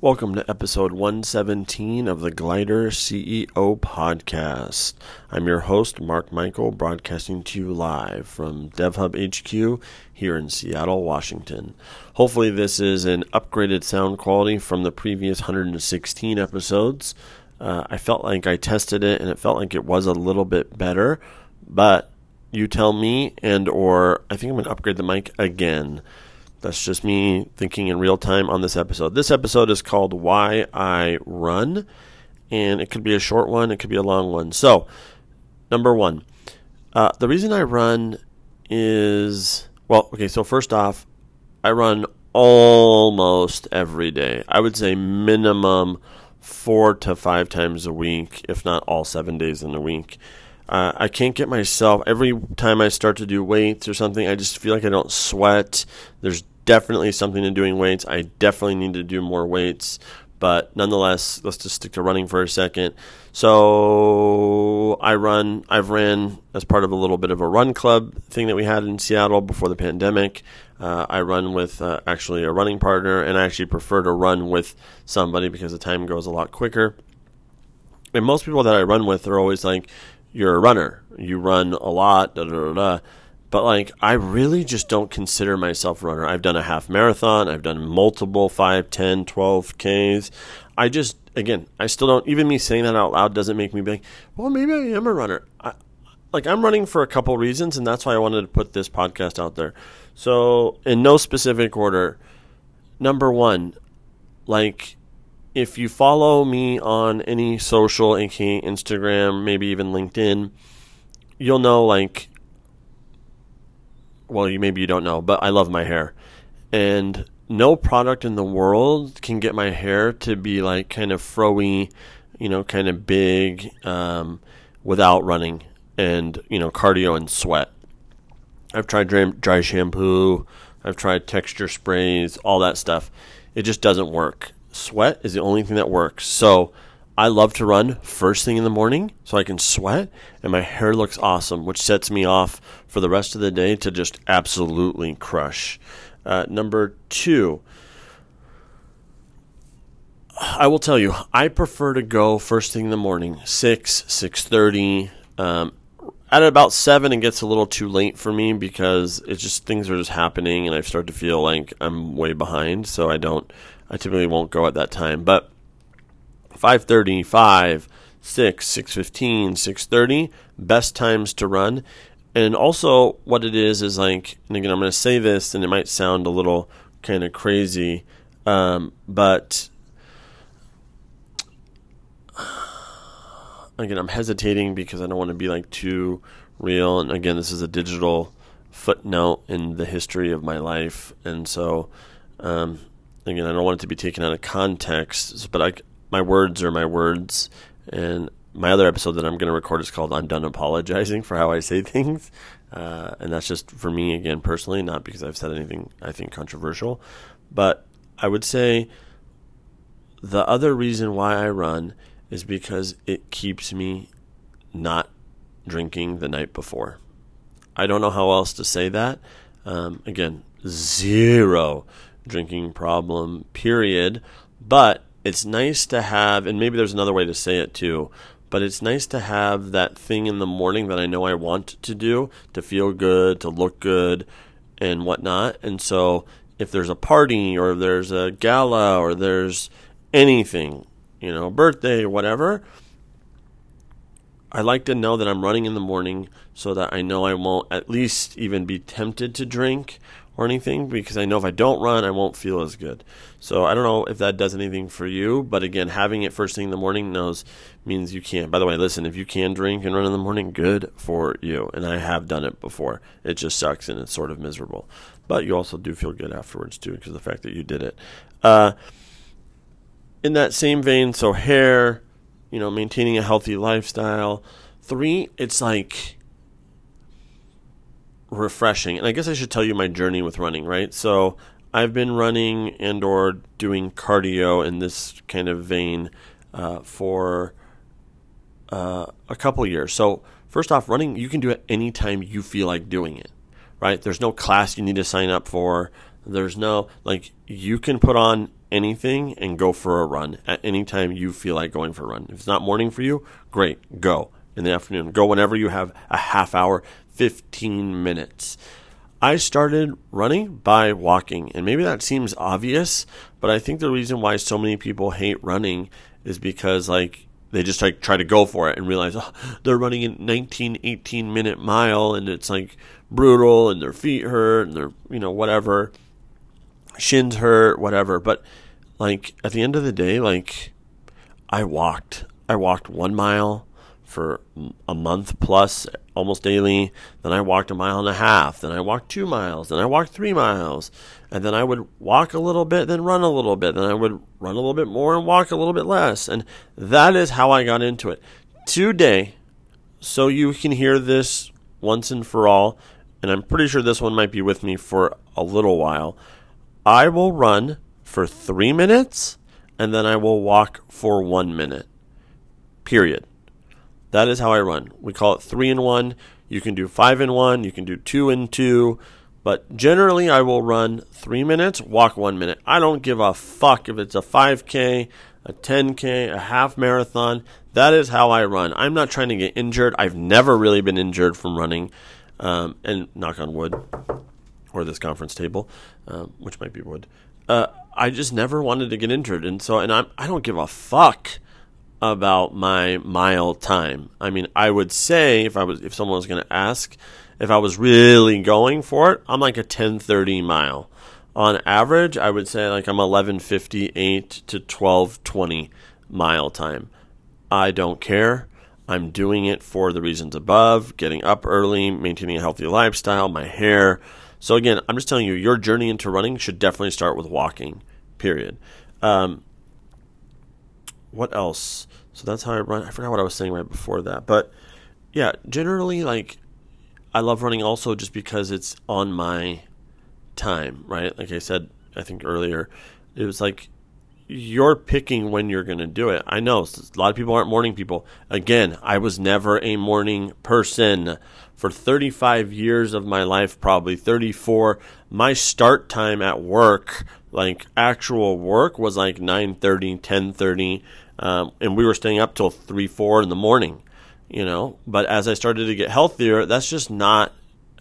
Welcome to episode 117 of the Glider CEO podcast. I'm your host, Mark Michael, broadcasting to you live from DevHub HQ here in Seattle, Washington. Hopefully, this is an upgraded sound quality from the previous 116 episodes. Uh, I felt like I tested it and it felt like it was a little bit better, but you tell me, and or I think I'm going to upgrade the mic again. That's just me thinking in real time on this episode. This episode is called Why I Run, and it could be a short one, it could be a long one. So, number one, uh, the reason I run is well, okay, so first off, I run almost every day. I would say minimum four to five times a week, if not all seven days in a week. Uh, I can't get myself every time I start to do weights or something. I just feel like I don't sweat. There's definitely something to doing weights. I definitely need to do more weights, but nonetheless, let's just stick to running for a second. So I run. I've ran as part of a little bit of a run club thing that we had in Seattle before the pandemic. Uh, I run with uh, actually a running partner, and I actually prefer to run with somebody because the time goes a lot quicker. And most people that I run with are always like, "You're a runner. You run a lot." Da da da. da but like I really just don't consider myself a runner. I've done a half marathon, I've done multiple 5, 10, 12 Ks. I just again, I still don't even me saying that out loud doesn't make me be like, well, maybe I am a runner. I, like I'm running for a couple reasons and that's why I wanted to put this podcast out there. So, in no specific order, number 1, like if you follow me on any social, aka Instagram, maybe even LinkedIn, you'll know like well, you maybe you don't know, but I love my hair. And no product in the world can get my hair to be like kind of froey, you know, kind of big um, without running and, you know, cardio and sweat. I've tried dry, dry shampoo, I've tried texture sprays, all that stuff. It just doesn't work. Sweat is the only thing that works. So, I love to run first thing in the morning so I can sweat and my hair looks awesome, which sets me off for the rest of the day to just absolutely crush. Uh, number two, I will tell you, I prefer to go first thing in the morning, six, six thirty. Um, at about seven, it gets a little too late for me because it's just things are just happening, and I start to feel like I'm way behind. So I don't, I typically won't go at that time. But 5.30, 5, 6, 6.15, 6.30, best times to run. And also what it is is like, and again, I'm going to say this and it might sound a little kind of crazy, um, but again, I'm hesitating because I don't want to be like too real. And again, this is a digital footnote in the history of my life. And so, um, again, I don't want it to be taken out of context, but I, my words are my words. And my other episode that I'm going to record is called I'm Done Apologizing for How I Say Things. Uh, and that's just for me, again, personally, not because I've said anything I think controversial. But I would say the other reason why I run is because it keeps me not drinking the night before. I don't know how else to say that. Um, again, zero drinking problem, period. But it's nice to have, and maybe there's another way to say it too, but it's nice to have that thing in the morning that I know I want to do to feel good, to look good, and whatnot. And so if there's a party or there's a gala or there's anything, you know, birthday, whatever, I like to know that I'm running in the morning so that I know I won't at least even be tempted to drink or anything because I know if I don't run, I won't feel as good. So I don't know if that does anything for you, but again, having it first thing in the morning knows means you can't. By the way, listen, if you can drink and run in the morning, good for you. And I have done it before. It just sucks and it's sort of miserable, but you also do feel good afterwards too because of the fact that you did it. Uh, in that same vein, so hair, you know, maintaining a healthy lifestyle. Three, it's like refreshing. And I guess I should tell you my journey with running, right? So I've been running and or doing cardio in this kind of vein uh, for uh, a couple years. So first off, running you can do it anytime you feel like doing it, right? There's no class you need to sign up for. There's no like you can put on anything and go for a run at any time you feel like going for a run. If it's not morning for you, great, go in the afternoon. Go whenever you have a half hour, 15 minutes. I started running by walking, and maybe that seems obvious, but I think the reason why so many people hate running is because like they just like try to go for it and realize oh, they're running a 19 18 minute mile and it's like brutal and their feet hurt and their you know whatever shins hurt whatever but like at the end of the day like i walked i walked 1 mile for a month plus almost daily then i walked a mile and a half then i walked 2 miles then i walked 3 miles and then I would walk a little bit, then run a little bit, then I would run a little bit more and walk a little bit less. And that is how I got into it. Today, so you can hear this once and for all, and I'm pretty sure this one might be with me for a little while. I will run for three minutes and then I will walk for one minute. Period. That is how I run. We call it three and one. You can do five and one, you can do two and two. But generally, I will run three minutes, walk one minute. I don't give a fuck if it's a 5K, a 10K, a half marathon. That is how I run. I'm not trying to get injured. I've never really been injured from running. Um, and knock on wood, or this conference table, um, which might be wood. Uh, I just never wanted to get injured, and so and I'm I don't give a fuck about my mile time. I mean, I would say if I was if someone was going to ask, if I was really going for it, I'm like a 1030 mile. On average, I would say like I'm 1158 to 1220 mile time. I don't care. I'm doing it for the reasons above getting up early, maintaining a healthy lifestyle, my hair. So, again, I'm just telling you, your journey into running should definitely start with walking, period. Um, what else? So, that's how I run. I forgot what I was saying right before that. But yeah, generally, like I love running also just because it's on my time, right? Like I said, I think earlier, it was like you're picking when you're going to do it. I know a lot of people aren't morning people. Again, I was never a morning person for 35 years of my life, probably 34. My start time at work, like actual work, was like 9:30, 10:30, um, and we were staying up till three, four in the morning you know. But as I started to get healthier, that's just not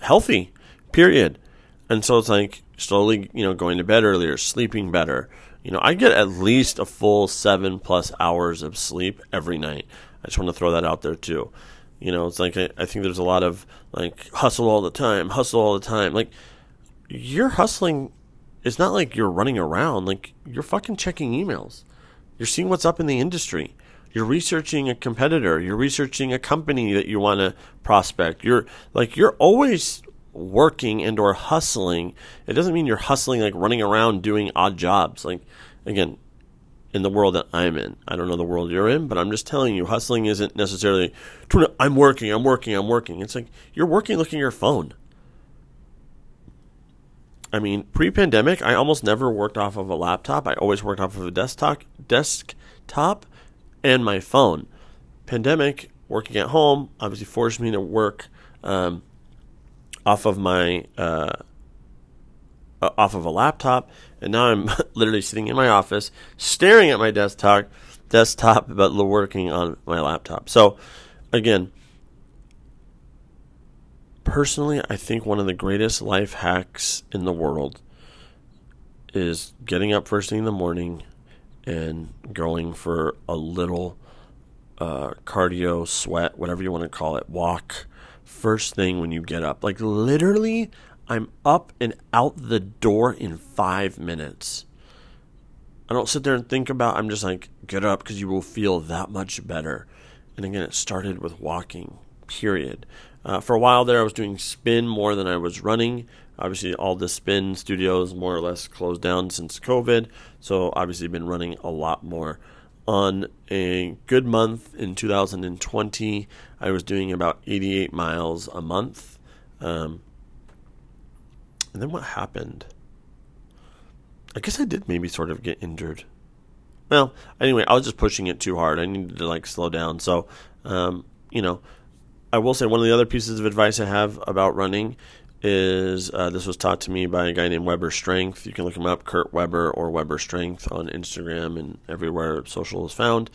healthy, period. And so it's like slowly, you know, going to bed earlier, sleeping better. You know, I get at least a full seven plus hours of sleep every night. I just want to throw that out there too. You know, it's like I, I think there's a lot of like hustle all the time, hustle all the time. Like you're hustling. It's not like you're running around. Like you're fucking checking emails. You're seeing what's up in the industry. You're researching a competitor. You're researching a company that you want to prospect. You're like you're always working and or hustling. It doesn't mean you're hustling like running around doing odd jobs. Like again, in the world that I'm in. I don't know the world you're in, but I'm just telling you, hustling isn't necessarily I'm working, I'm working, I'm working. It's like you're working looking at your phone. I mean, pre-pandemic, I almost never worked off of a laptop. I always worked off of a desktop desktop and my phone. Pandemic, working at home, obviously forced me to work um, off of my uh, off of a laptop, and now I'm literally sitting in my office, staring at my desktop, desktop, but working on my laptop. So, again, personally, I think one of the greatest life hacks in the world is getting up first thing in the morning, and going for a little uh, cardio, sweat, whatever you want to call it, walk first thing when you get up. Like literally, I'm up and out the door in five minutes. I don't sit there and think about. I'm just like get up because you will feel that much better. And again, it started with walking. Period. Uh, for a while there, I was doing spin more than I was running. Obviously, all the spin studios more or less closed down since COVID. So, obviously, been running a lot more. On a good month in 2020, I was doing about 88 miles a month. Um, and then what happened? I guess I did maybe sort of get injured. Well, anyway, I was just pushing it too hard. I needed to like slow down. So, um, you know, I will say one of the other pieces of advice I have about running is uh, this was taught to me by a guy named Weber Strength. You can look him up, Kurt Weber or Weber Strength on Instagram and everywhere social is found.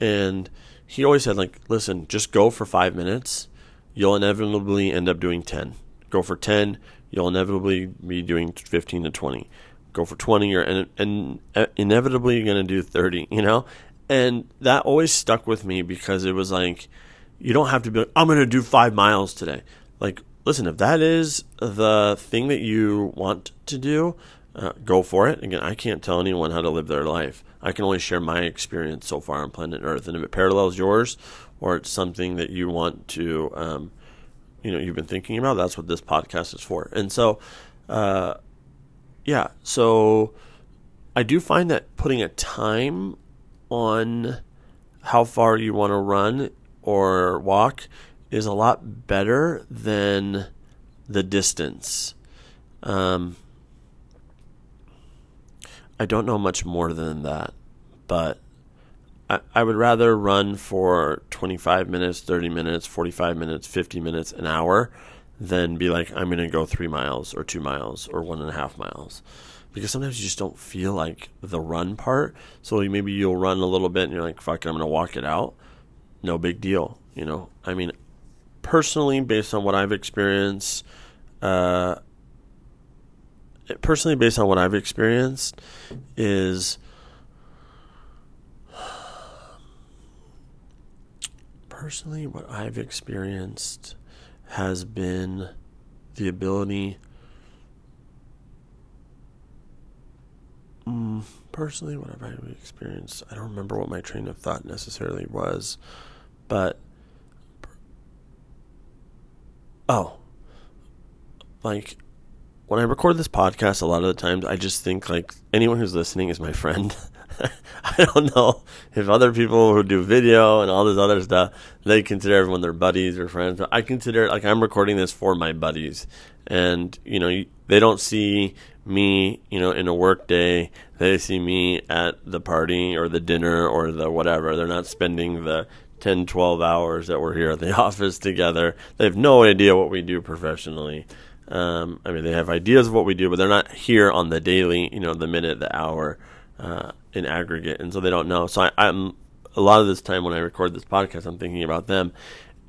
And he always said, like, listen, just go for five minutes. You'll inevitably end up doing 10. Go for 10, you'll inevitably be doing 15 to 20. Go for 20, you're and, and inevitably you're going to do 30, you know? And that always stuck with me because it was like, you don't have to be like, I'm going to do five miles today. Like, listen, if that is the thing that you want to do, uh, go for it. Again, I can't tell anyone how to live their life. I can only share my experience so far on planet Earth, and if it parallels yours, or it's something that you want to, um, you know, you've been thinking about, that's what this podcast is for. And so, uh, yeah, so I do find that putting a time on how far you want to run or walk is a lot better than the distance. Um, I don't know much more than that, but I, I would rather run for 25 minutes, 30 minutes, 45 minutes, 50 minutes, an hour than be like, I'm going to go three miles or two miles or one and a half miles. Because sometimes you just don't feel like the run part. So maybe you'll run a little bit and you're like, fuck, I'm going to walk it out. No big deal. You know, I mean, personally, based on what I've experienced, uh, personally, based on what I've experienced, is personally what I've experienced has been the ability. Mm, personally, what have I experienced? I don't remember what my train of thought necessarily was, but oh, like when I record this podcast, a lot of the times I just think like anyone who's listening is my friend. I don't know if other people who do video and all this other stuff they consider everyone their buddies or friends. But I consider like I'm recording this for my buddies, and you know they don't see me, you know, in a work day. They see me at the party or the dinner or the whatever. They're not spending the 10, 12 hours that we're here at the office together. They have no idea what we do professionally. Um, I mean, they have ideas of what we do, but they're not here on the daily, you know, the minute, the hour, uh, in aggregate, and so they don't know. So I, I'm a lot of this time when I record this podcast, I'm thinking about them,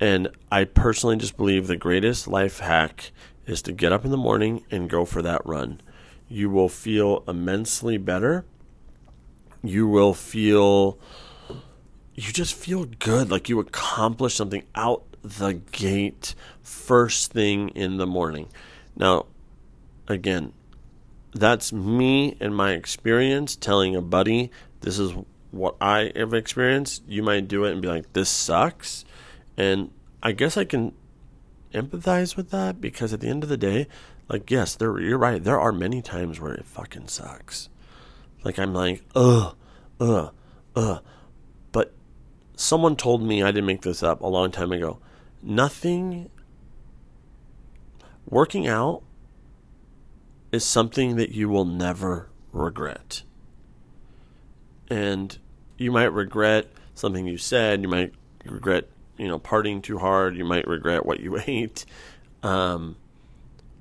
and I personally just believe the greatest life hack is to get up in the morning and go for that run. You will feel immensely better. You will feel you just feel good, like you accomplished something out the gate first thing in the morning. Now, again, that's me and my experience telling a buddy this is what I have experienced. You might do it and be like, this sucks. And I guess I can empathize with that because at the end of the day, like, yes, there, you're right. There are many times where it fucking sucks. Like, I'm like, ugh, ugh, ugh someone told me, I didn't make this up, a long time ago. Nothing, working out is something that you will never regret. And you might regret something you said, you might regret, you know, partying too hard, you might regret what you ate. Um,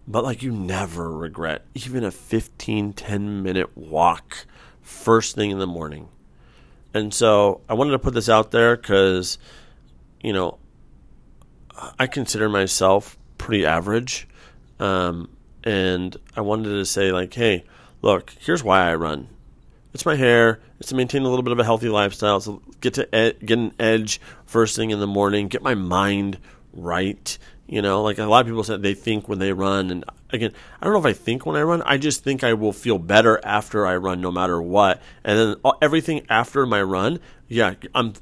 but like you never regret even a 15 10 minute walk first thing in the morning and so I wanted to put this out there because, you know, I consider myself pretty average. Um, and I wanted to say, like, hey, look, here's why I run. It's my hair. It's to maintain a little bit of a healthy lifestyle. So get to ed- get an edge first thing in the morning. Get my mind right. You know, like a lot of people said they think when they run, and again, I don't know if I think when I run. I just think I will feel better after I run, no matter what. And then everything after my run, yeah, I'm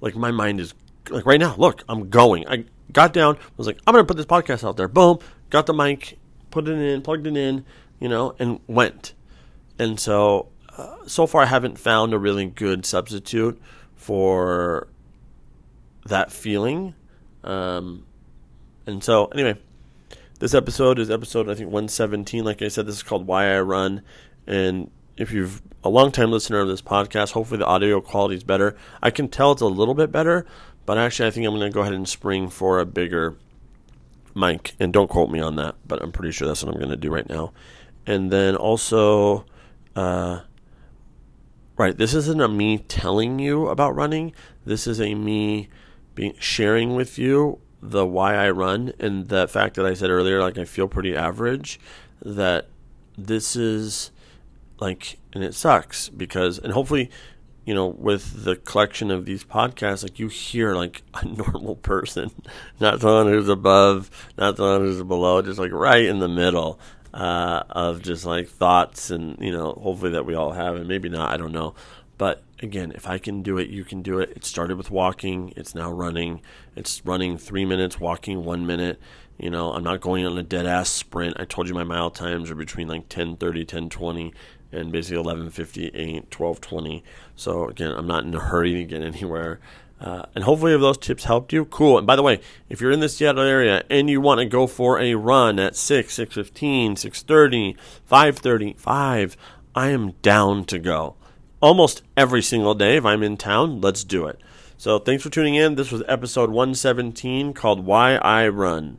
like my mind is like right now. Look, I'm going. I got down. I Was like, I'm gonna put this podcast out there. Boom, got the mic, put it in, plugged it in, you know, and went. And so, uh, so far, I haven't found a really good substitute for that feeling. Um, and so, anyway, this episode is episode I think 117. Like I said, this is called Why I Run. And if you've a long time listener of this podcast, hopefully the audio quality is better. I can tell it's a little bit better, but actually I think I'm going to go ahead and spring for a bigger mic. and don't quote me on that, but I'm pretty sure that's what I'm going to do right now. And then also, uh, right, this isn't a me telling you about running. This is a me being sharing with you the why I run and the fact that I said earlier, like I feel pretty average. That this is like, and it sucks because, and hopefully you know, with the collection of these podcasts, like you hear like a normal person, not someone who's above, not someone who's below, just like right in the middle uh, of just like thoughts and, you know, hopefully that we all have, and maybe not, I don't know. But again, if I can do it, you can do it. It started with walking, it's now running. It's running three minutes, walking one minute. You know, I'm not going on a dead ass sprint. I told you my mile times are between like 10:30, 10:20 and basically 11:58, 12:20. So again, I'm not in a hurry to get anywhere. Uh, and hopefully, if those tips helped you, cool. And by the way, if you're in the Seattle area and you want to go for a run at 6, 6.15, 6.30, 5.30, 5, I am down to go. Almost every single day, if I'm in town, let's do it. So thanks for tuning in. This was episode 117 called Why I Run.